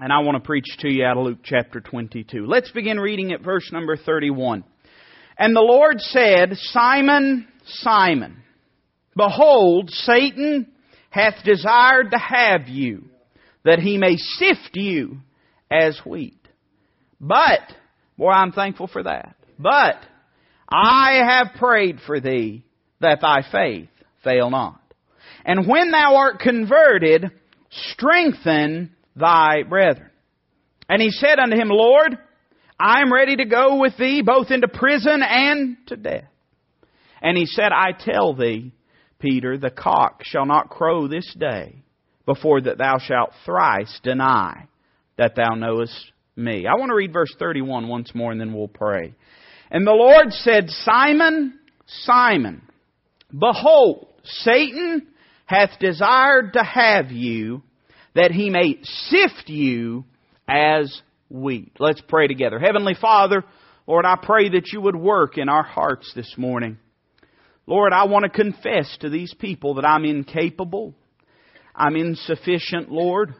And I want to preach to you out of Luke chapter 22. Let's begin reading at verse number 31. And the Lord said, Simon, Simon, behold, Satan hath desired to have you, that he may sift you as wheat. But, boy, I'm thankful for that. But, I have prayed for thee, that thy faith fail not. And when thou art converted, strengthen thy brethren. And he said unto him, Lord, I am ready to go with thee both into prison and to death. And he said, I tell thee, Peter, the cock shall not crow this day before that thou shalt thrice deny that thou knowest me. I want to read verse 31 once more and then we'll pray. And the Lord said, Simon, Simon, behold, Satan hath desired to have you that he may sift you as wheat. Let's pray together. Heavenly Father, Lord, I pray that you would work in our hearts this morning. Lord, I want to confess to these people that I'm incapable. I'm insufficient, Lord.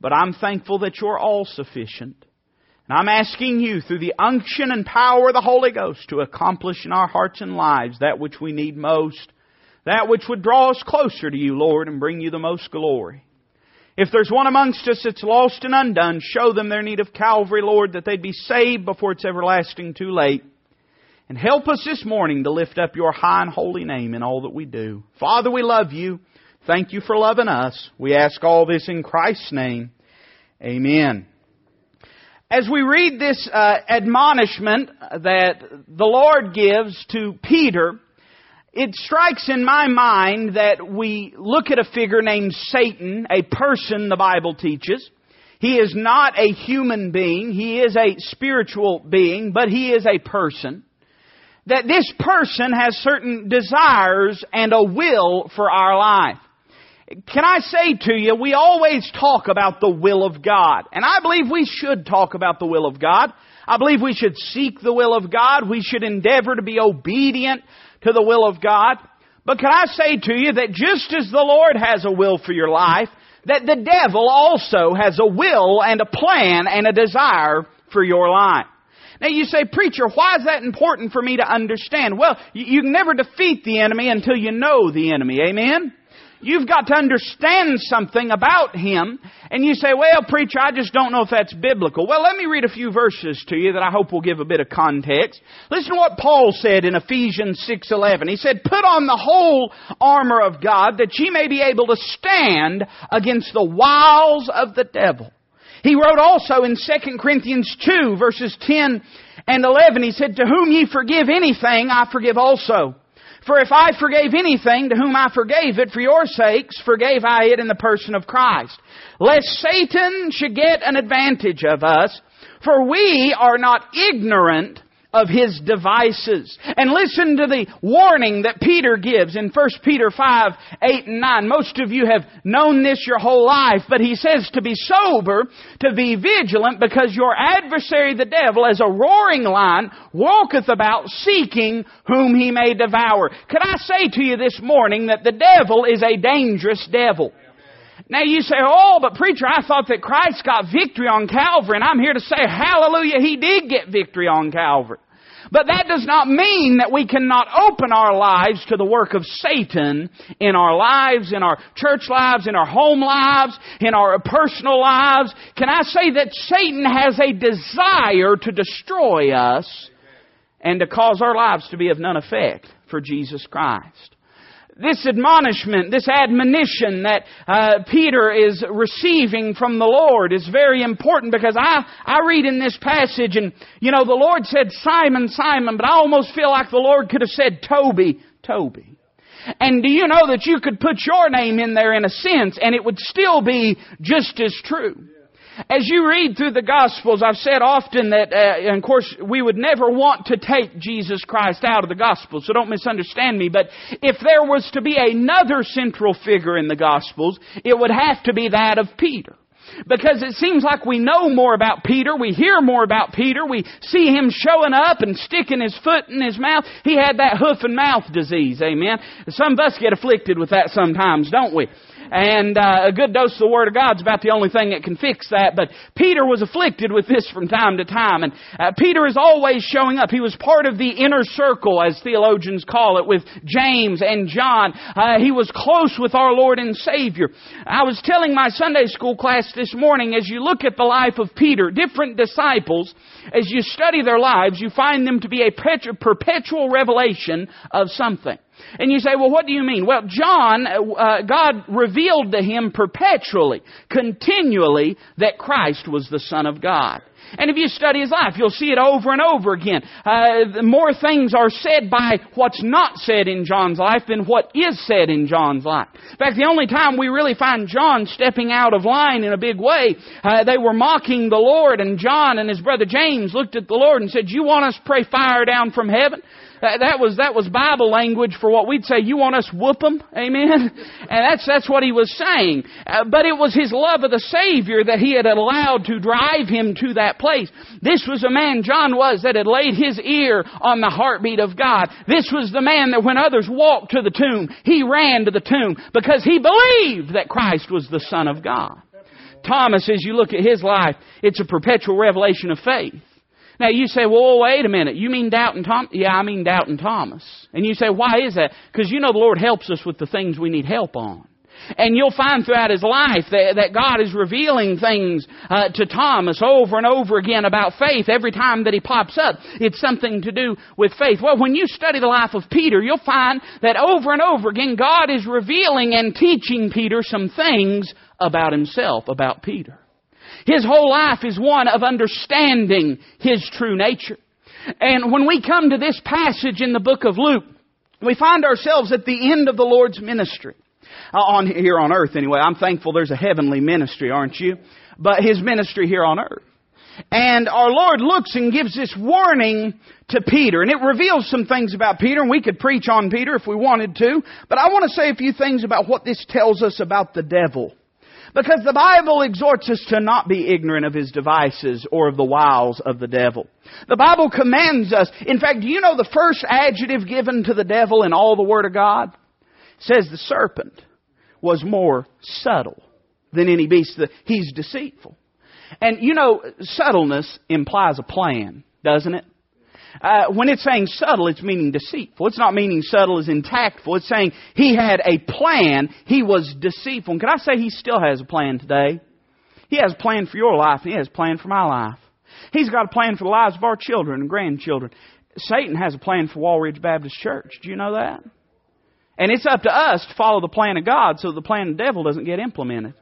But I'm thankful that you're all sufficient. And I'm asking you through the unction and power of the Holy Ghost to accomplish in our hearts and lives that which we need most, that which would draw us closer to you, Lord, and bring you the most glory. If there's one amongst us that's lost and undone, show them their need of Calvary, Lord, that they'd be saved before it's everlasting too late. And help us this morning to lift up your high and holy name in all that we do. Father, we love you. Thank you for loving us. We ask all this in Christ's name. Amen. As we read this uh, admonishment that the Lord gives to Peter, it strikes in my mind that we look at a figure named Satan, a person the Bible teaches. He is not a human being. He is a spiritual being, but he is a person. That this person has certain desires and a will for our life. Can I say to you, we always talk about the will of God. And I believe we should talk about the will of God. I believe we should seek the will of God. We should endeavor to be obedient to the will of God. But can I say to you that just as the Lord has a will for your life, that the devil also has a will and a plan and a desire for your life. Now you say, preacher, why is that important for me to understand? Well, you can never defeat the enemy until you know the enemy. Amen? You've got to understand something about Him. And you say, well, preacher, I just don't know if that's biblical. Well, let me read a few verses to you that I hope will give a bit of context. Listen to what Paul said in Ephesians 6.11. He said, put on the whole armor of God that ye may be able to stand against the wiles of the devil. He wrote also in 2 Corinthians 2 verses 10 and 11, he said, To whom ye forgive anything, I forgive also. For if I forgave anything to whom I forgave it for your sakes, forgave I it in the person of Christ. Lest Satan should get an advantage of us, for we are not ignorant of his devices. And listen to the warning that Peter gives in 1 Peter 5, 8 and 9. Most of you have known this your whole life, but he says to be sober, to be vigilant, because your adversary the devil, as a roaring lion, walketh about seeking whom he may devour. Could I say to you this morning that the devil is a dangerous devil? Now you say, oh, but preacher, I thought that Christ got victory on Calvary, and I'm here to say, hallelujah, He did get victory on Calvary. But that does not mean that we cannot open our lives to the work of Satan in our lives, in our church lives, in our home lives, in our personal lives. Can I say that Satan has a desire to destroy us and to cause our lives to be of none effect for Jesus Christ? This admonishment, this admonition that uh, Peter is receiving from the Lord is very important because I, I read in this passage and, you know, the Lord said Simon, Simon, but I almost feel like the Lord could have said Toby, Toby. And do you know that you could put your name in there in a sense and it would still be just as true? As you read through the Gospels, I've said often that, uh, and of course, we would never want to take Jesus Christ out of the Gospels, so don't misunderstand me, but if there was to be another central figure in the Gospels, it would have to be that of Peter. Because it seems like we know more about Peter, we hear more about Peter, we see him showing up and sticking his foot in his mouth. He had that hoof and mouth disease, amen. Some of us get afflicted with that sometimes, don't we? And uh, a good dose of the Word of God's about the only thing that can fix that. But Peter was afflicted with this from time to time. And uh, Peter is always showing up. He was part of the inner circle, as theologians call it, with James and John. Uh, he was close with our Lord and Savior. I was telling my Sunday school class this morning, as you look at the life of Peter, different disciples, as you study their lives, you find them to be a perpetual revelation of something. And you say, well, what do you mean? Well, John, uh, God revealed to him perpetually, continually, that Christ was the Son of God. And if you study his life, you'll see it over and over again. Uh, more things are said by what's not said in John's life than what is said in John's life. In fact, the only time we really find John stepping out of line in a big way, uh, they were mocking the Lord, and John and his brother James looked at the Lord and said, "You want us to pray fire down from heaven?" That, that was that was Bible language for what we'd say. You want us whoop them, amen? And that's that's what he was saying. Uh, but it was his love of the Savior that he had allowed to drive him to that place. This was a man John was that had laid his ear on the heartbeat of God. This was the man that when others walked to the tomb, he ran to the tomb because he believed that Christ was the Son of God. Thomas, as you look at his life, it's a perpetual revelation of faith. Now you say, well, wait a minute. You mean Doubting Thomas? Yeah, I mean Doubting Thomas. And you say, why is that? Because you know the Lord helps us with the things we need help on. And you'll find throughout his life that, that God is revealing things uh, to Thomas over and over again about faith. Every time that he pops up, it's something to do with faith. Well, when you study the life of Peter, you'll find that over and over again, God is revealing and teaching Peter some things about himself, about Peter. His whole life is one of understanding His true nature. And when we come to this passage in the book of Luke, we find ourselves at the end of the Lord's ministry. Uh, on here on earth anyway. I'm thankful there's a heavenly ministry, aren't you? But His ministry here on earth. And our Lord looks and gives this warning to Peter. And it reveals some things about Peter, and we could preach on Peter if we wanted to. But I want to say a few things about what this tells us about the devil. Because the Bible exhorts us to not be ignorant of his devices or of the wiles of the devil. The Bible commands us, in fact, do you know the first adjective given to the devil in all the Word of God? It says the serpent was more subtle than any beast. He's deceitful. And you know, subtleness implies a plan, doesn't it? Uh, when it's saying subtle, it's meaning deceitful. It's not meaning subtle as in tactful. It's saying he had a plan. He was deceitful. And can I say he still has a plan today? He has a plan for your life, and he has a plan for my life. He's got a plan for the lives of our children and grandchildren. Satan has a plan for Walridge Baptist Church. Do you know that? And it's up to us to follow the plan of God so the plan of the devil doesn't get implemented.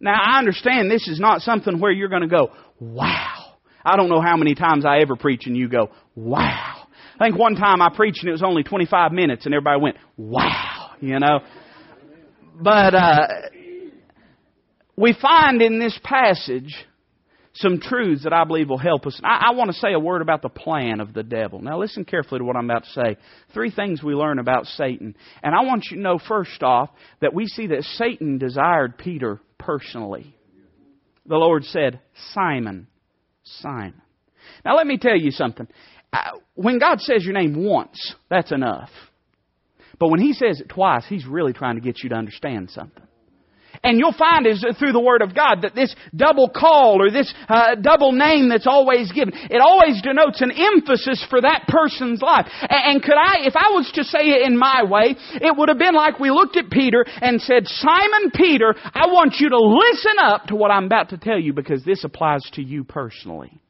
Now, I understand this is not something where you're going to go, wow. I don't know how many times I ever preach and you go, wow. I think one time I preached and it was only 25 minutes and everybody went, wow, you know. But, uh, we find in this passage some truths that I believe will help us. I, I want to say a word about the plan of the devil. Now listen carefully to what I'm about to say. Three things we learn about Satan. And I want you to know first off that we see that Satan desired Peter personally. The Lord said, Simon, Simon. Now let me tell you something. Uh, when God says your name once, that's enough. But when He says it twice, He's really trying to get you to understand something. And you'll find is through the Word of God that this double call or this uh, double name that's always given, it always denotes an emphasis for that person's life. And, and could I, if I was to say it in my way, it would have been like we looked at Peter and said, Simon Peter, I want you to listen up to what I'm about to tell you because this applies to you personally.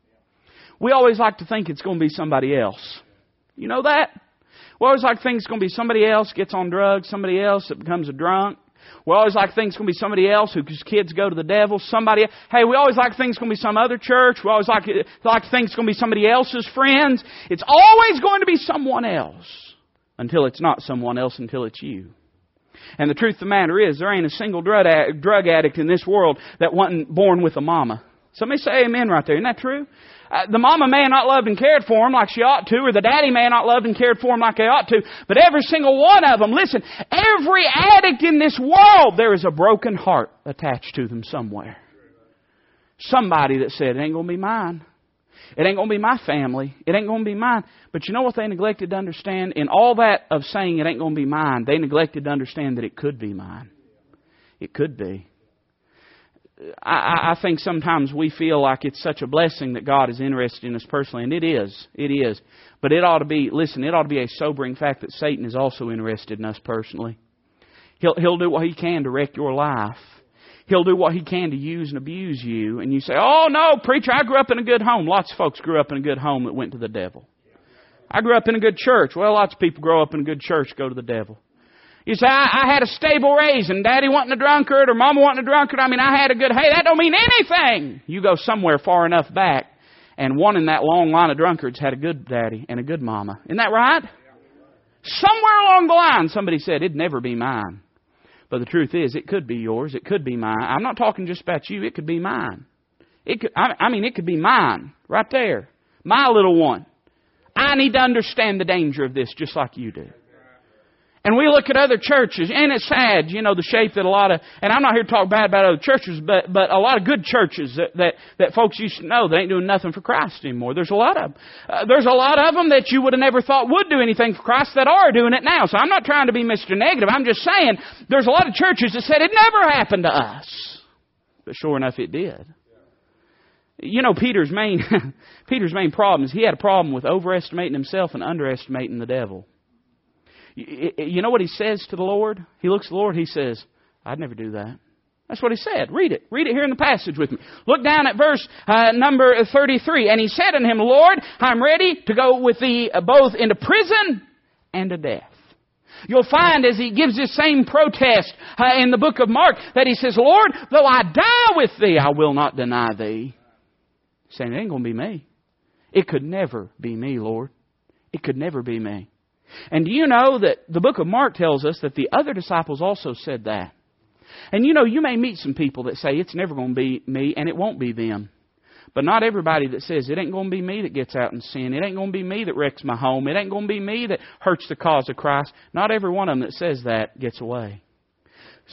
We always like to think it's going to be somebody else. You know that? We always like to think it's going to be somebody else gets on drugs, somebody else that becomes a drunk, we always like things going to be somebody else whose kids go to the devil. Somebody. Hey, we always like things going to be some other church. We always like like things going to be somebody else's friends. It's always going to be someone else until it's not someone else until it's you. And the truth of the matter is, there ain't a single drug addict in this world that wasn't born with a mama. Somebody say amen right there. Isn't that true? Uh, the mama may not loved and cared for him like she ought to, or the daddy may not loved and cared for him like they ought to, but every single one of them, listen, every addict in this world, there is a broken heart attached to them somewhere. Somebody that said, it ain't gonna be mine. It ain't gonna be my family. It ain't gonna be mine. But you know what they neglected to understand? In all that of saying it ain't gonna be mine, they neglected to understand that it could be mine. It could be. I, I think sometimes we feel like it's such a blessing that God is interested in us personally, and it is. It is. But it ought to be, listen, it ought to be a sobering fact that Satan is also interested in us personally. He'll, he'll do what he can to wreck your life. He'll do what he can to use and abuse you. And you say, oh no, preacher, I grew up in a good home. Lots of folks grew up in a good home that went to the devil. I grew up in a good church. Well, lots of people grow up in a good church, go to the devil. You say, I, I had a stable raising, daddy wasn't a drunkard or mama wasn't a drunkard. I mean, I had a good, hey, that don't mean anything. You go somewhere far enough back and one in that long line of drunkards had a good daddy and a good mama. Isn't that right? Somewhere along the line, somebody said, it'd never be mine. But the truth is, it could be yours. It could be mine. I'm not talking just about you. It could be mine. It could, I mean, it could be mine right there. My little one. I need to understand the danger of this just like you do. And we look at other churches, and it's sad, you know, the shape that a lot of, and I'm not here to talk bad about other churches, but, but a lot of good churches that, that, that folks used to know that ain't doing nothing for Christ anymore. There's a lot of them. Uh, there's a lot of them that you would have never thought would do anything for Christ that are doing it now. So I'm not trying to be Mr. Negative. I'm just saying there's a lot of churches that said it never happened to us. But sure enough, it did. You know, Peter's main, Peter's main problem is he had a problem with overestimating himself and underestimating the devil. You know what he says to the Lord? He looks at the Lord, he says, I'd never do that. That's what he said. Read it. Read it here in the passage with me. Look down at verse uh, number 33. And he said unto him, Lord, I'm ready to go with thee uh, both into prison and to death. You'll find as he gives this same protest uh, in the book of Mark that he says, Lord, though I die with thee, I will not deny thee. Saying, it ain't going to be me. It could never be me, Lord. It could never be me. And do you know that the book of Mark tells us that the other disciples also said that? And you know, you may meet some people that say it's never going to be me and it won't be them. But not everybody that says it ain't going to be me that gets out and sin. It ain't going to be me that wrecks my home. It ain't going to be me that hurts the cause of Christ. Not every one of them that says that gets away.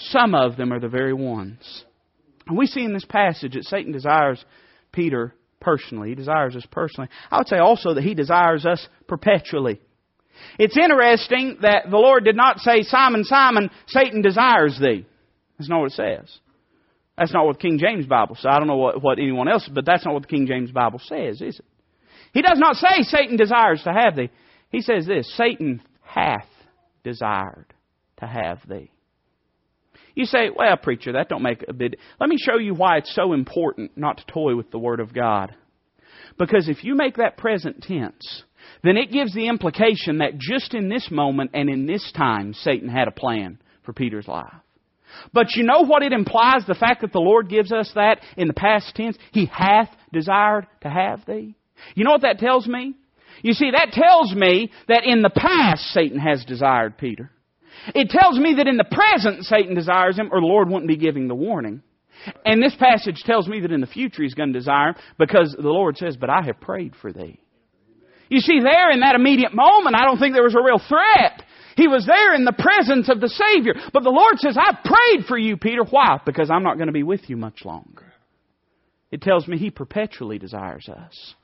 Some of them are the very ones. And we see in this passage that Satan desires Peter personally. He desires us personally. I would say also that he desires us perpetually. It's interesting that the Lord did not say, Simon, Simon, Satan desires thee. That's not what it says. That's not what the King James Bible says. I don't know what, what anyone else, but that's not what the King James Bible says, is it? He does not say Satan desires to have thee. He says this, Satan hath desired to have thee. You say, well, preacher, that don't make a bit. Let me show you why it's so important not to toy with the Word of God. Because if you make that present tense, then it gives the implication that just in this moment and in this time, Satan had a plan for Peter's life. But you know what it implies, the fact that the Lord gives us that in the past tense? He hath desired to have thee. You know what that tells me? You see, that tells me that in the past Satan has desired Peter. It tells me that in the present Satan desires him, or the Lord wouldn't be giving the warning. And this passage tells me that in the future he's going to desire him because the Lord says, But I have prayed for thee. You see, there in that immediate moment, I don't think there was a real threat. He was there in the presence of the Savior. But the Lord says, I've prayed for you, Peter. Why? Because I'm not going to be with you much longer. It tells me He perpetually desires us.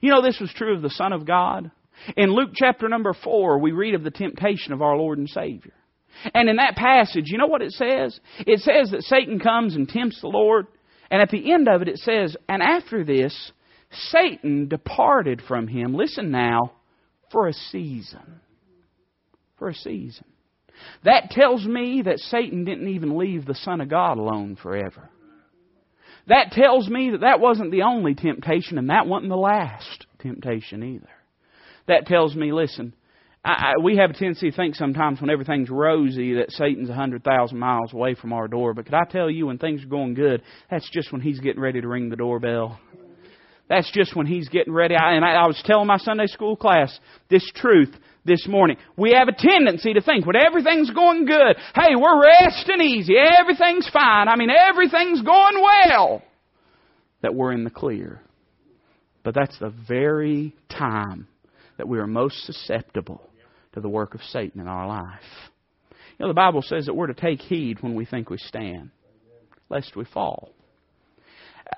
You know, this was true of the Son of God. In Luke chapter number 4, we read of the temptation of our Lord and Savior. And in that passage, you know what it says? It says that Satan comes and tempts the Lord. And at the end of it, it says, And after this, Satan departed from him, listen now, for a season. For a season. That tells me that Satan didn't even leave the Son of God alone forever. That tells me that that wasn't the only temptation and that wasn't the last temptation either. That tells me, listen, I, I, we have a tendency to think sometimes when everything's rosy that Satan's a hundred thousand miles away from our door. But could I tell you, when things are going good, that's just when he's getting ready to ring the doorbell. That's just when he's getting ready. I, and I, I was telling my Sunday school class this truth this morning. We have a tendency to think when everything's going good, hey, we're resting easy, everything's fine, I mean, everything's going well, that we're in the clear. But that's the very time that we are most susceptible to the work of Satan in our life. You know, the Bible says that we're to take heed when we think we stand, lest we fall.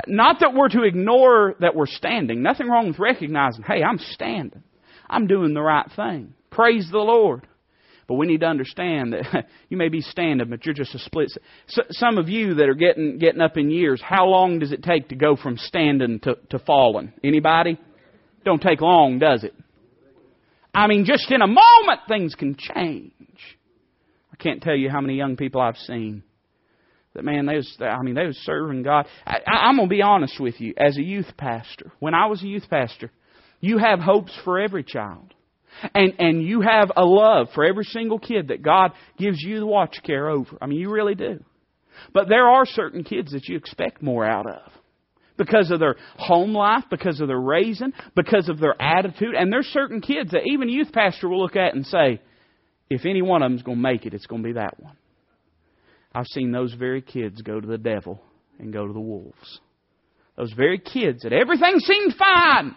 Not that we're to ignore that we're standing. Nothing wrong with recognizing, hey, I'm standing. I'm doing the right thing. Praise the Lord. But we need to understand that you may be standing, but you're just a split. So, some of you that are getting getting up in years, how long does it take to go from standing to, to falling? Anybody? Don't take long, does it? I mean, just in a moment, things can change. I can't tell you how many young people I've seen that man, they was, I mean, they was serving God. I, I'm gonna be honest with you, as a youth pastor, when I was a youth pastor, you have hopes for every child. And, and you have a love for every single kid that God gives you the watch care over. I mean, you really do. But there are certain kids that you expect more out of. Because of their home life, because of their raising, because of their attitude. And there's certain kids that even youth pastor will look at and say, if any one of them's going to make it, it's going to be that one. I've seen those very kids go to the devil and go to the wolves. Those very kids that everything seemed fine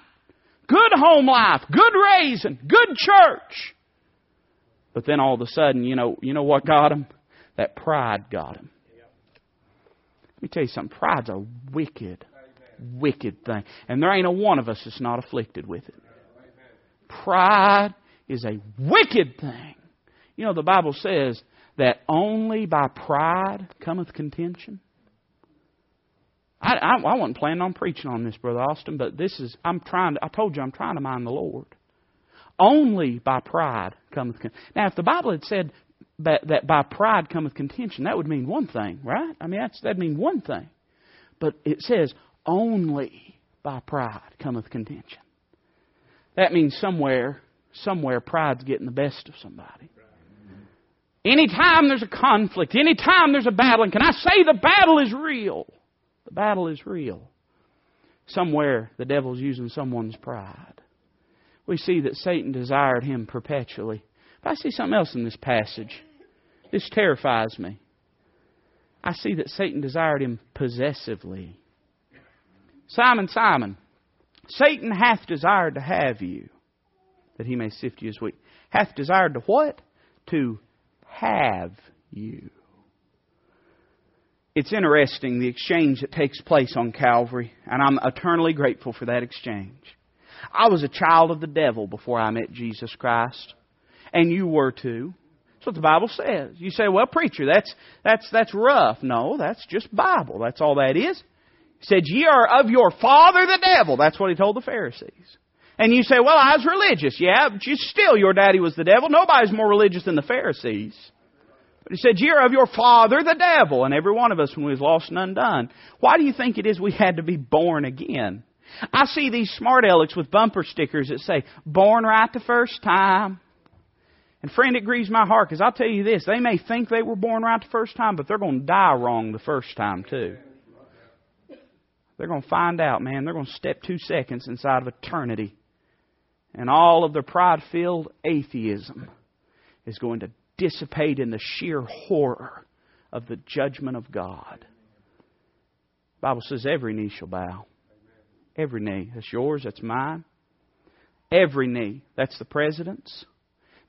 good home life, good raising, good church. But then all of a sudden, you know, you know what got him? That pride got him. Let me tell you something. Pride's a wicked, wicked thing. And there ain't a one of us that's not afflicted with it. Pride is a wicked thing. You know, the Bible says that only by pride cometh contention. I, I, I wasn't planning on preaching on this, Brother Austin, but this is, I'm trying to, I told you I'm trying to mind the Lord. Only by pride cometh contention. Now, if the Bible had said that, that by pride cometh contention, that would mean one thing, right? I mean, that's, that'd mean one thing. But it says, only by pride cometh contention. That means somewhere, somewhere pride's getting the best of somebody. Anytime there's a conflict, anytime there's a battle, and can I say the battle is real? The battle is real. Somewhere the devil's using someone's pride. We see that Satan desired him perpetually. But I see something else in this passage. This terrifies me. I see that Satan desired him possessively. Simon, Simon, Satan hath desired to have you, that he may sift you as wheat. Hath desired to what? To have you. It's interesting the exchange that takes place on Calvary, and I'm eternally grateful for that exchange. I was a child of the devil before I met Jesus Christ, and you were too. That's what the Bible says. You say, "Well, preacher, that's that's that's rough." No, that's just Bible. That's all that is. He said, "Ye are of your father the devil." That's what he told the Pharisees. And you say, "Well, I was religious." Yeah, but you still your daddy was the devil. Nobody's more religious than the Pharisees. But he said, You're of your father, the devil. And every one of us, when we was lost and undone. Why do you think it is we had to be born again? I see these smart alecks with bumper stickers that say, Born right the first time. And friend, it grieves my heart because I'll tell you this, they may think they were born right the first time, but they're going to die wrong the first time too. They're going to find out, man. They're going to step two seconds inside of eternity. And all of their pride filled atheism is going to dissipate in the sheer horror of the judgment of God. The Bible says every knee shall bow. Every knee. That's yours, that's mine. Every knee. That's the president's.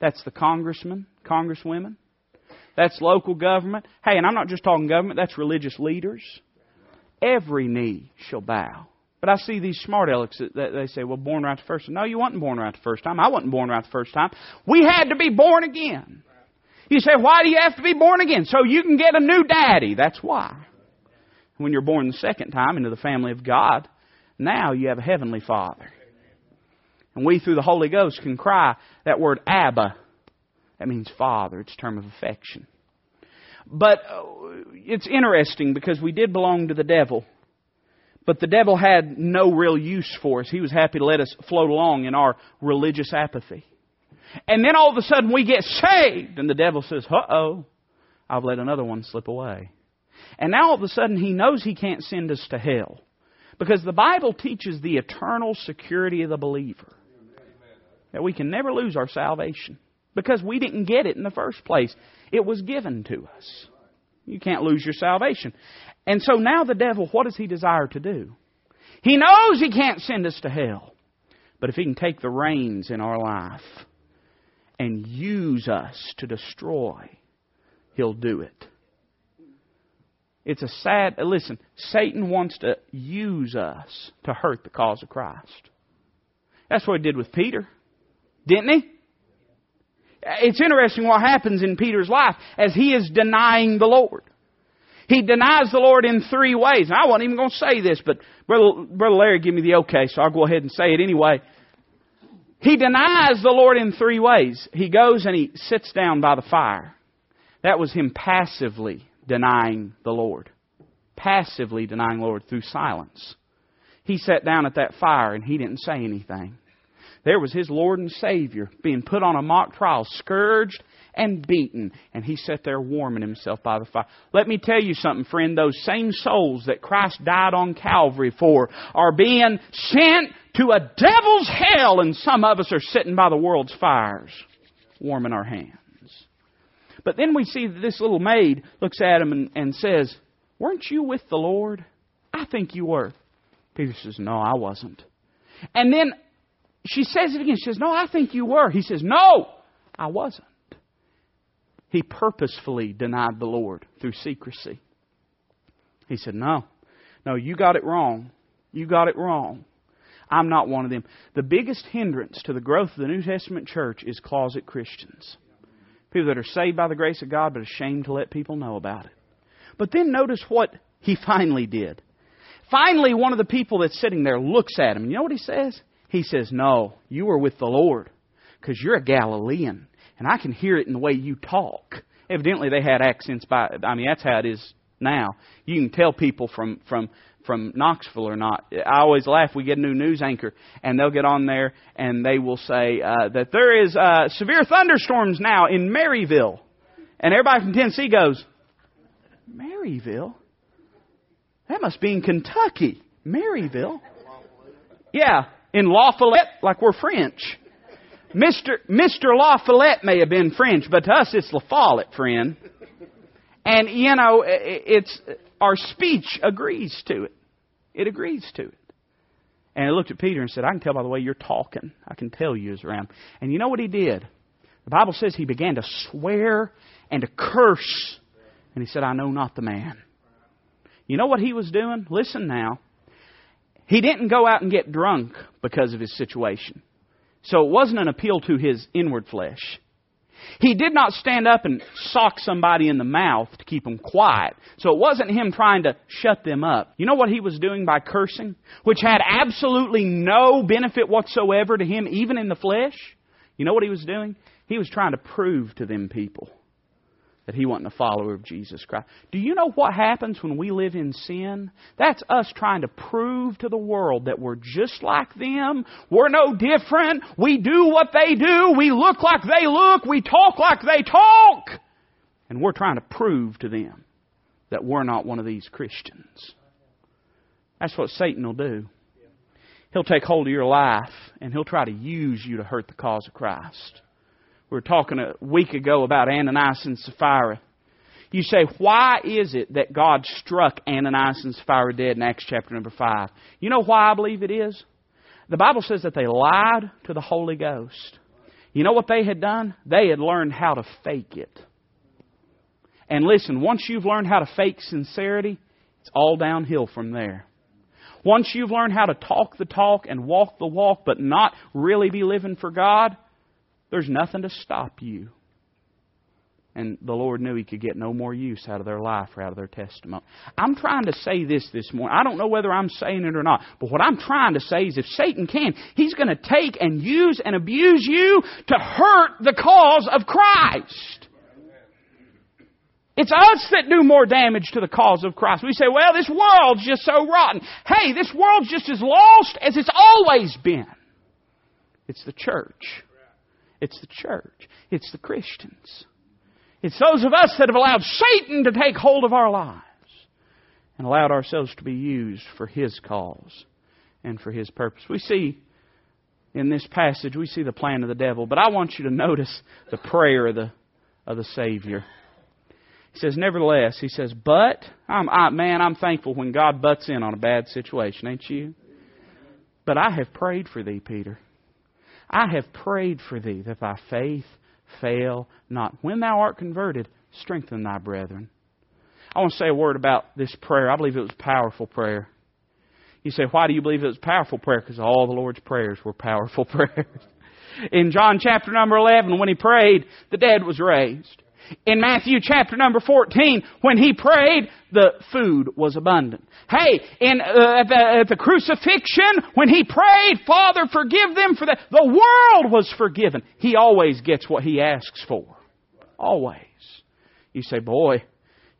That's the congressmen, congresswomen. That's local government. Hey, and I'm not just talking government, that's religious leaders. Every knee shall bow. But I see these smart alecks that they say, well, born right the first time. No, you wasn't born right the first time. I wasn't born right the first time. We had to be born again. You say, why do you have to be born again? So you can get a new daddy. That's why. When you're born the second time into the family of God, now you have a heavenly father. And we, through the Holy Ghost, can cry that word Abba. That means father. It's a term of affection. But uh, it's interesting because we did belong to the devil. But the devil had no real use for us. He was happy to let us float along in our religious apathy. And then all of a sudden we get saved, and the devil says, uh oh, I've let another one slip away. And now all of a sudden he knows he can't send us to hell. Because the Bible teaches the eternal security of the believer. That we can never lose our salvation. Because we didn't get it in the first place. It was given to us. You can't lose your salvation. And so now the devil, what does he desire to do? He knows he can't send us to hell. But if he can take the reins in our life, and use us to destroy, he'll do it. It's a sad, listen, Satan wants to use us to hurt the cause of Christ. That's what he did with Peter, didn't he? It's interesting what happens in Peter's life as he is denying the Lord. He denies the Lord in three ways. I wasn't even going to say this, but Brother, Brother Larry gave me the okay, so I'll go ahead and say it anyway. He denies the Lord in three ways. He goes and he sits down by the fire. That was him passively denying the Lord. Passively denying the Lord through silence. He sat down at that fire and he didn't say anything. There was his Lord and Savior being put on a mock trial, scourged and beaten, and he sat there warming himself by the fire. Let me tell you something, friend. Those same souls that Christ died on Calvary for are being sent to a devil's hell, and some of us are sitting by the world's fires, warming our hands. But then we see that this little maid looks at him and, and says, Weren't you with the Lord? I think you were. Peter says, No, I wasn't. And then she says it again. She says, No, I think you were. He says, No, I wasn't. He purposefully denied the Lord through secrecy. He said, No, no, you got it wrong. You got it wrong. I'm not one of them. The biggest hindrance to the growth of the New Testament church is closet Christians. People that are saved by the grace of God but ashamed to let people know about it. But then notice what he finally did. Finally, one of the people that's sitting there looks at him. You know what he says? He says, No, you were with the Lord because you're a Galilean. And I can hear it in the way you talk. Evidently, they had accents by, I mean, that's how it is now. You can tell people from, from, from Knoxville or not. I always laugh. We get a new news anchor, and they'll get on there and they will say uh, that there is uh, severe thunderstorms now in Maryville, and everybody from Tennessee goes, Maryville? That must be in Kentucky. Maryville? Yeah, in La Follette, like we're French. Mr. Mr. La Follette may have been French, but to us it's La Follette, friend. And, you know, it's, our speech agrees to it. It agrees to it. And he looked at Peter and said, I can tell by the way you're talking. I can tell you is around. And you know what he did? The Bible says he began to swear and to curse. And he said, I know not the man. You know what he was doing? Listen now. He didn't go out and get drunk because of his situation. So it wasn't an appeal to his inward flesh. He did not stand up and sock somebody in the mouth to keep them quiet. So it wasn't him trying to shut them up. You know what he was doing by cursing? Which had absolutely no benefit whatsoever to him, even in the flesh. You know what he was doing? He was trying to prove to them people that he wasn't a follower of Jesus Christ. Do you know what happens when we live in sin? That's us trying to prove to the world that we're just like them. We're no different. We do what they do. We look like they look. We talk like they talk. And we're trying to prove to them that we're not one of these Christians. That's what Satan will do. He'll take hold of your life and he'll try to use you to hurt the cause of Christ. We were talking a week ago about Ananias and Sapphira. You say, why is it that God struck Ananias and Sapphira dead in Acts chapter number 5? You know why I believe it is? The Bible says that they lied to the Holy Ghost. You know what they had done? They had learned how to fake it. And listen, once you've learned how to fake sincerity, it's all downhill from there. Once you've learned how to talk the talk and walk the walk, but not really be living for God, there's nothing to stop you. And the Lord knew He could get no more use out of their life or out of their testimony. I'm trying to say this this morning. I don't know whether I'm saying it or not, but what I'm trying to say is if Satan can, he's going to take and use and abuse you to hurt the cause of Christ. It's us that do more damage to the cause of Christ. We say, well, this world's just so rotten. Hey, this world's just as lost as it's always been. It's the church it's the church. It's the Christians. It's those of us that have allowed Satan to take hold of our lives and allowed ourselves to be used for his cause and for his purpose. We see in this passage, we see the plan of the devil, but I want you to notice the prayer of the, of the Savior. He says, nevertheless, he says, but, I'm, I, man, I'm thankful when God butts in on a bad situation, ain't you? But I have prayed for thee, Peter. I have prayed for thee that thy faith fail not. When thou art converted, strengthen thy brethren. I want to say a word about this prayer. I believe it was a powerful prayer. You say, why do you believe it was a powerful prayer? Because all the Lord's prayers were powerful prayers. In John chapter number 11, when he prayed, the dead was raised. In Matthew chapter number 14, when he prayed, the food was abundant. Hey, in, uh, at, the, at the crucifixion, when he prayed, Father, forgive them for that, the world was forgiven. He always gets what he asks for. Always. You say, boy,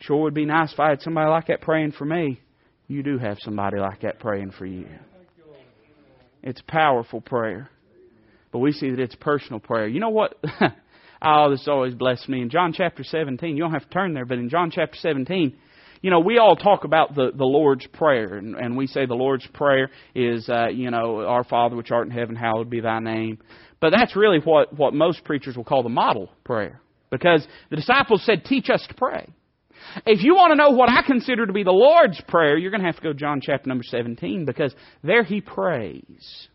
sure would be nice if I had somebody like that praying for me. You do have somebody like that praying for you. It's powerful prayer. But we see that it's personal prayer. You know what? oh, this always blessed me. In John chapter 17, you don't have to turn there, but in John chapter 17, you know, we all talk about the, the Lord's Prayer, and, and we say the Lord's Prayer is, uh, you know, Our Father which art in heaven, hallowed be thy name. But that's really what, what most preachers will call the model prayer. Because the disciples said, teach us to pray. If you want to know what I consider to be the Lord's Prayer, you're going to have to go to John chapter number 17 because there he prays.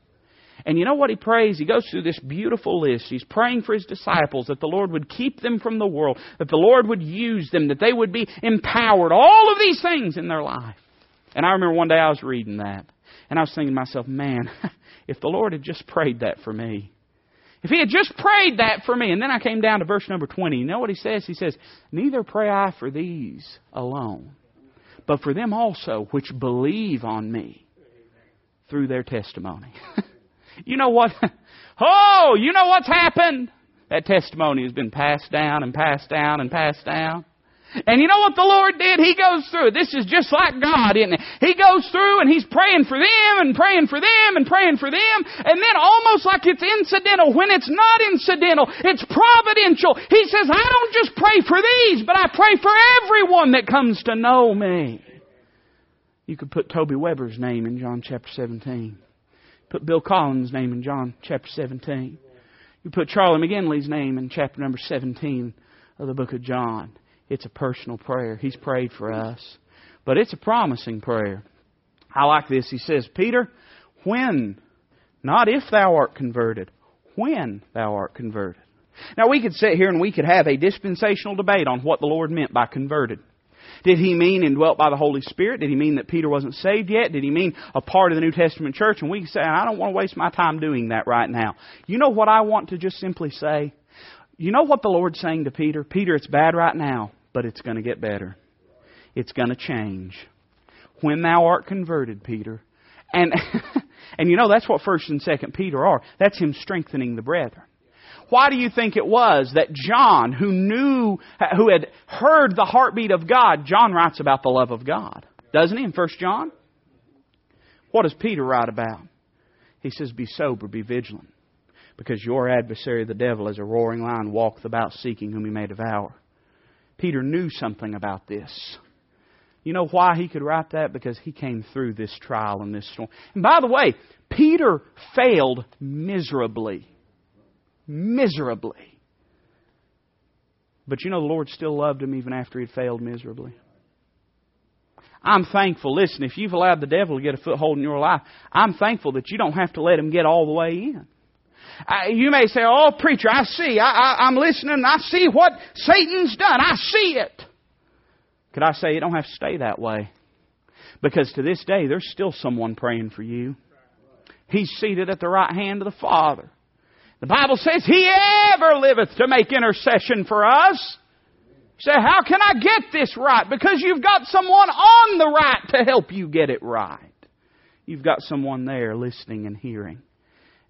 And you know what he prays? He goes through this beautiful list. He's praying for his disciples that the Lord would keep them from the world, that the Lord would use them, that they would be empowered. All of these things in their life. And I remember one day I was reading that. And I was thinking to myself, man, if the Lord had just prayed that for me. If he had just prayed that for me. And then I came down to verse number 20. You know what he says? He says, Neither pray I for these alone, but for them also which believe on me through their testimony. You know what? Oh, you know what's happened? That testimony has been passed down and passed down and passed down. And you know what the Lord did? He goes through. This is just like God, isn't it? He goes through and He's praying for them and praying for them and praying for them. And then almost like it's incidental when it's not incidental. It's providential. He says, I don't just pray for these, but I pray for everyone that comes to know me. You could put Toby Weber's name in John chapter 17. Put Bill Collins' name in John chapter 17. You put Charlie McGinley's name in chapter number 17 of the book of John. It's a personal prayer. He's prayed for us. But it's a promising prayer. I like this. He says, Peter, when, not if thou art converted, when thou art converted. Now we could sit here and we could have a dispensational debate on what the Lord meant by converted. Did he mean indwelt by the Holy Spirit? Did he mean that Peter wasn't saved yet? Did he mean a part of the New Testament church? And we say, I don't want to waste my time doing that right now. You know what I want to just simply say? You know what the Lord's saying to Peter? Peter, it's bad right now, but it's going to get better. It's going to change. When thou art converted, Peter. And, and you know, that's what 1st and 2nd Peter are. That's him strengthening the brethren. Why do you think it was that John, who knew, who had heard the heartbeat of God, John writes about the love of God, doesn't he, in 1 John? What does Peter write about? He says, Be sober, be vigilant, because your adversary, the devil, as a roaring lion, walketh about seeking whom he may devour. Peter knew something about this. You know why he could write that? Because he came through this trial and this storm. And by the way, Peter failed miserably miserably. But you know, the Lord still loved him even after he'd failed miserably. I'm thankful. Listen, if you've allowed the devil to get a foothold in your life, I'm thankful that you don't have to let him get all the way in. Uh, you may say, "Oh, preacher, I see. I, I, I'm listening. I see what Satan's done. I see it." Could I say it don't have to stay that way? Because to this day, there's still someone praying for you. He's seated at the right hand of the Father. The Bible says, He ever liveth to make intercession for us. You say, how can I get this right? Because you've got someone on the right to help you get it right. You've got someone there listening and hearing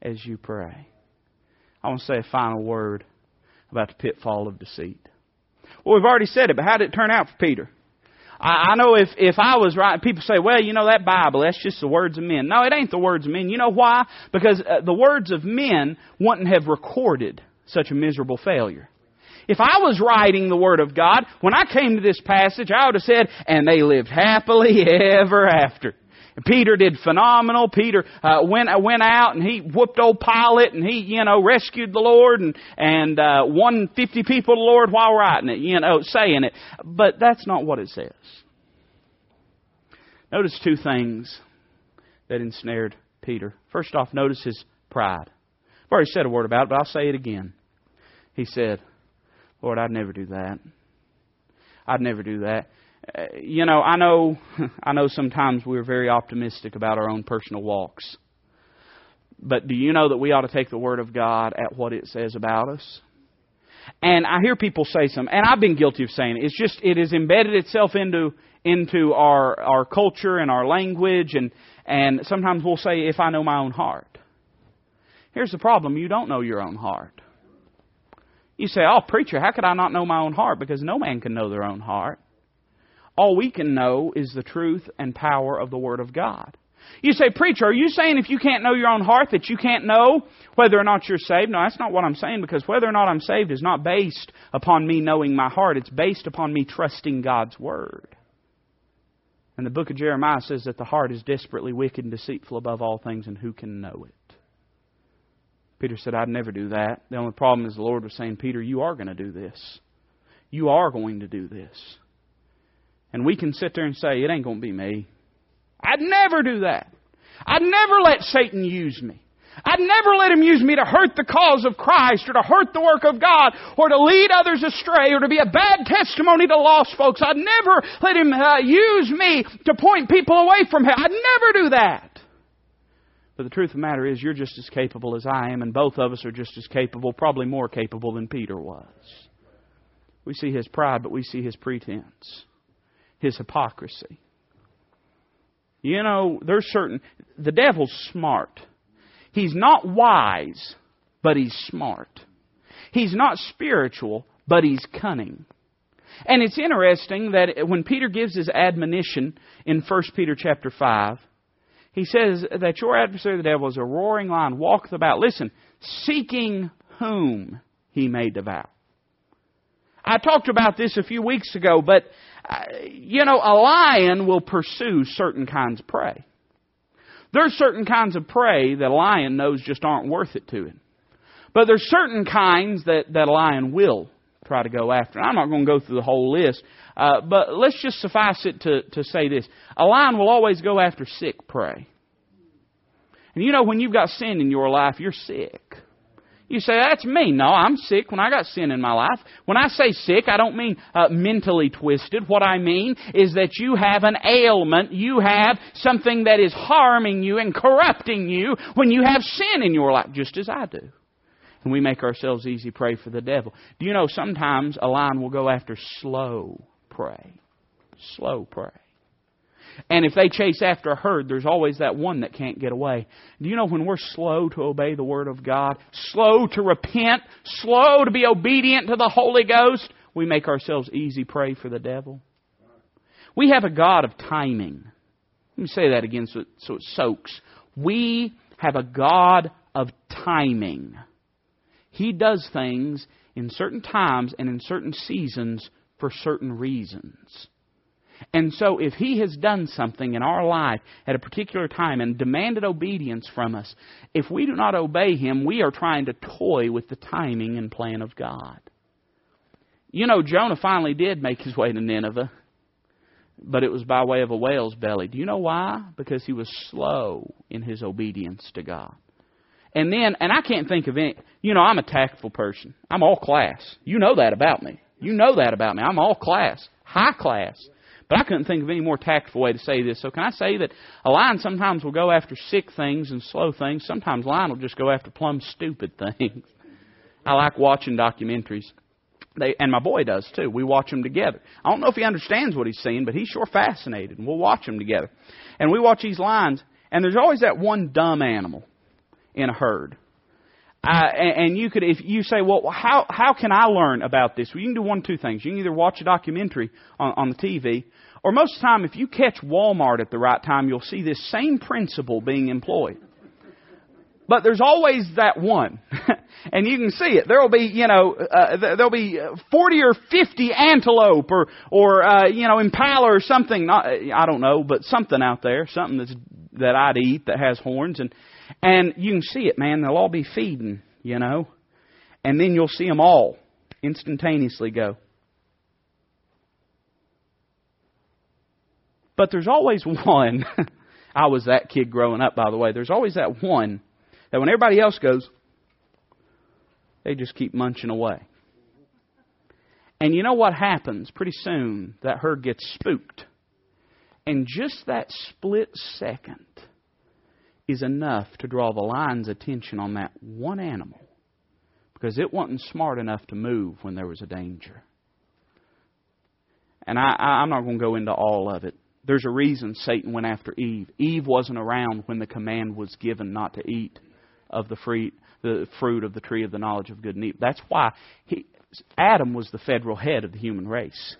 as you pray. I want to say a final word about the pitfall of deceit. Well, we've already said it, but how did it turn out for Peter? I, I know if, if I was right, people say, well, you know, that Bible, that's just the words of men. No, it ain't the words of men. You know why? Because uh, the words of men wouldn't have recorded such a miserable failure. If I was writing the Word of God, when I came to this passage, I would have said, and they lived happily ever after. Peter did phenomenal. Peter uh, went uh, went out and he whooped old Pilate and he you know rescued the Lord and and uh, won fifty people to the Lord while writing it. You know, saying it, but that's not what it says. Notice two things that ensnared Peter. First off, notice his pride. I've already said a word about it, but I'll say it again. He said, Lord, I'd never do that. I'd never do that. Uh, you know, I know, I know sometimes we're very optimistic about our own personal walks. But do you know that we ought to take the Word of God at what it says about us? And I hear people say some, and I've been guilty of saying it. It's just it has embedded itself into into our our culture and our language, and and sometimes we'll say, "If I know my own heart." Here's the problem: you don't know your own heart. You say, "Oh, preacher, how could I not know my own heart?" Because no man can know their own heart. All we can know is the truth and power of the Word of God. You say, Preacher, are you saying if you can't know your own heart that you can't know whether or not you're saved? No, that's not what I'm saying because whether or not I'm saved is not based upon me knowing my heart. It's based upon me trusting God's Word. And the book of Jeremiah says that the heart is desperately wicked and deceitful above all things, and who can know it? Peter said, I'd never do that. The only problem is the Lord was saying, Peter, you are going to do this. You are going to do this. And we can sit there and say, it ain't going to be me. I'd never do that. I'd never let Satan use me. I'd never let him use me to hurt the cause of Christ or to hurt the work of God or to lead others astray or to be a bad testimony to lost folks. I'd never let him uh, use me to point people away from him. I'd never do that. But the truth of the matter is, you're just as capable as I am, and both of us are just as capable, probably more capable than Peter was. We see his pride, but we see his pretense, his hypocrisy. You know, there's certain, the devil's smart. He's not wise, but he's smart. He's not spiritual, but he's cunning. And it's interesting that when Peter gives his admonition in 1 Peter chapter 5, he says that your adversary the devil is a roaring lion, walketh about, listen, seeking whom he may devour. I talked about this a few weeks ago, but you know, a lion will pursue certain kinds of prey. There's certain kinds of prey that a lion knows just aren't worth it to him. But there's certain kinds that, that a lion will try to go after. I'm not going to go through the whole list, uh, but let's just suffice it to, to say this. A lion will always go after sick prey. And you know, when you've got sin in your life, you're sick. You say, that's me. No, I'm sick when I got sin in my life. When I say sick, I don't mean uh, mentally twisted. What I mean is that you have an ailment. You have something that is harming you and corrupting you when you have sin in your life, just as I do. And we make ourselves easy prey for the devil. Do you know sometimes a lion will go after slow prey? Slow prey. And if they chase after a herd, there's always that one that can't get away. Do you know when we're slow to obey the Word of God, slow to repent, slow to be obedient to the Holy Ghost, we make ourselves easy prey for the devil? We have a God of timing. Let me say that again so it, so it soaks. We have a God of timing. He does things in certain times and in certain seasons for certain reasons. And so, if He has done something in our life at a particular time and demanded obedience from us, if we do not obey Him, we are trying to toy with the timing and plan of God. You know, Jonah finally did make his way to Nineveh, but it was by way of a whale's belly. Do you know why? Because he was slow in his obedience to God. And then, and I can't think of any, you know, I'm a tactful person. I'm all class. You know that about me. You know that about me. I'm all class, high class. But I couldn't think of any more tactful way to say this. So can I say that a lion sometimes will go after sick things and slow things. Sometimes a lion will just go after plumb stupid things. I like watching documentaries. They, and my boy does too. We watch them together. I don't know if he understands what he's seeing, but he's sure fascinated, and we'll watch them together. And we watch these lions, and there's always that one dumb animal in a herd. Uh, and, you could, if you say, well, how how can I learn about this? Well, you can do one two things. You can either watch a documentary on, on the TV, or most of the time, if you catch Walmart at the right time, you'll see this same principle being employed. But there's always that one. and you can see it. There'll be, you know, uh, there'll be 40 or 50 antelope or, or, uh, you know, impala or something. Not, I don't know, but something out there, something that's, that I'd eat that has horns. And, and you can see it, man. They'll all be feeding, you know. And then you'll see them all instantaneously go. But there's always one. I was that kid growing up, by the way. There's always that one that when everybody else goes, they just keep munching away. And you know what happens? Pretty soon, that herd gets spooked. And just that split second is enough to draw the lion's attention on that one animal because it wasn't smart enough to move when there was a danger. And I, I'm not going to go into all of it. There's a reason Satan went after Eve. Eve wasn't around when the command was given not to eat of the fruit, the fruit of the tree of the knowledge of good and evil. That's why he, Adam was the federal head of the human race.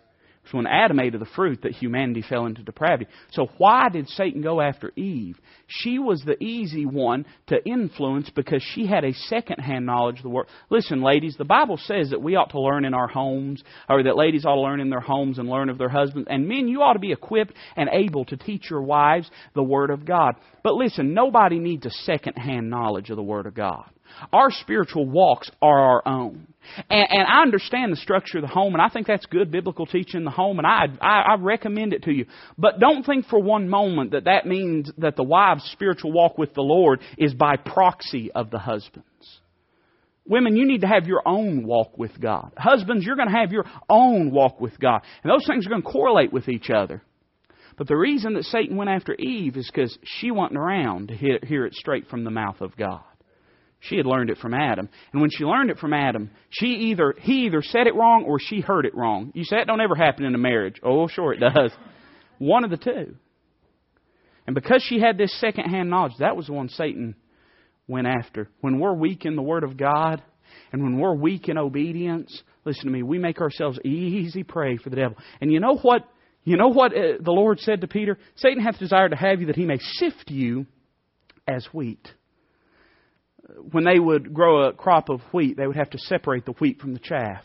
It's when Adam ate of the fruit that humanity fell into depravity. So why did Satan go after Eve? She was the easy one to influence because she had a second-hand knowledge of the world. Listen, ladies, the Bible says that we ought to learn in our homes, or that ladies ought to learn in their homes and learn of their husbands. And men, you ought to be equipped and able to teach your wives the Word of God. But listen, nobody needs a second-hand knowledge of the Word of God. Our spiritual walks are our own. And, and, I understand the structure of the home, and I think that's good biblical teaching in the home, and I, I, I recommend it to you. But don't think for one moment that that means that the wife's spiritual walk with the Lord is by proxy of the husband's. Women, you need to have your own walk with God. Husbands, you're going to have your own walk with God. And those things are going to correlate with each other. But the reason that Satan went after Eve is because she wasn't around to hear, hear it straight from the mouth of God. She had learned it from Adam. And when she learned it from Adam, she either he either said it wrong or she heard it wrong. You say that don't ever happen in a marriage. Oh, sure it does. One of the two. And because she had this second-hand knowledge, that was the one Satan went after. When we're weak in the Word of God, and when we're weak in obedience, listen to me, we make ourselves easy prey for the devil. And you know what? You know what uh, the Lord said to Peter? Satan hath desired to have you that he may sift you as wheat when they would grow a crop of wheat, they would have to separate the wheat from the chaff.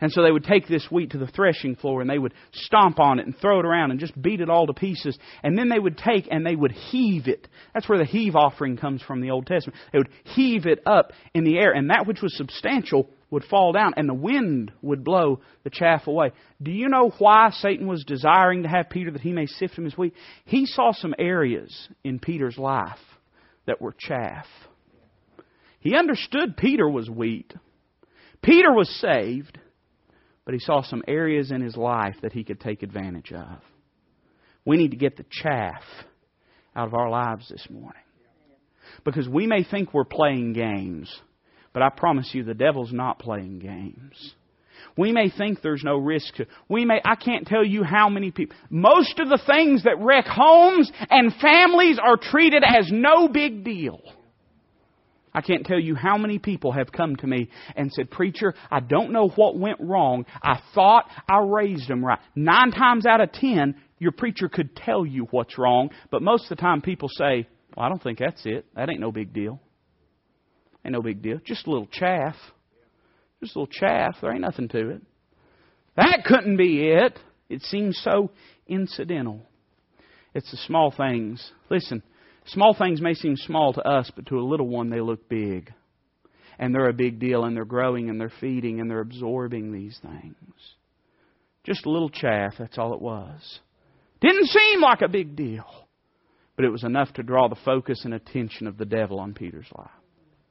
And so they would take this wheat to the threshing floor and they would stomp on it and throw it around and just beat it all to pieces. And then they would take and they would heave it. That's where the heave offering comes from the Old Testament. They would heave it up in the air and that which was substantial would fall down and the wind would blow the chaff away. Do you know why Satan was desiring to have Peter that he may sift him as wheat? He saw some areas in Peter's life that were chaff he understood Peter was wheat. Peter was saved, but he saw some areas in his life that he could take advantage of. We need to get the chaff out of our lives this morning. Because we may think we're playing games, but I promise you the devil's not playing games. We may think there's no risk. We may, I can't tell you how many people, most of the things that wreck homes and families are treated as no big deal. I can't tell you how many people have come to me and said, Preacher, I don't know what went wrong. I thought I raised them right. Nine times out of ten, your preacher could tell you what's wrong, but most of the time people say, well, I don't think that's it. That ain't no big deal. Ain't no big deal. Just a little chaff. Just a little chaff. There ain't nothing to it. That couldn't be it. It seems so incidental. It's the small things. Listen, Small things may seem small to us, but to a little one they look big. And they're a big deal, and they're growing, and they're feeding, and they're absorbing these things. Just a little chaff, that's all it was. Didn't seem like a big deal, but it was enough to draw the focus and attention of the devil on Peter's life.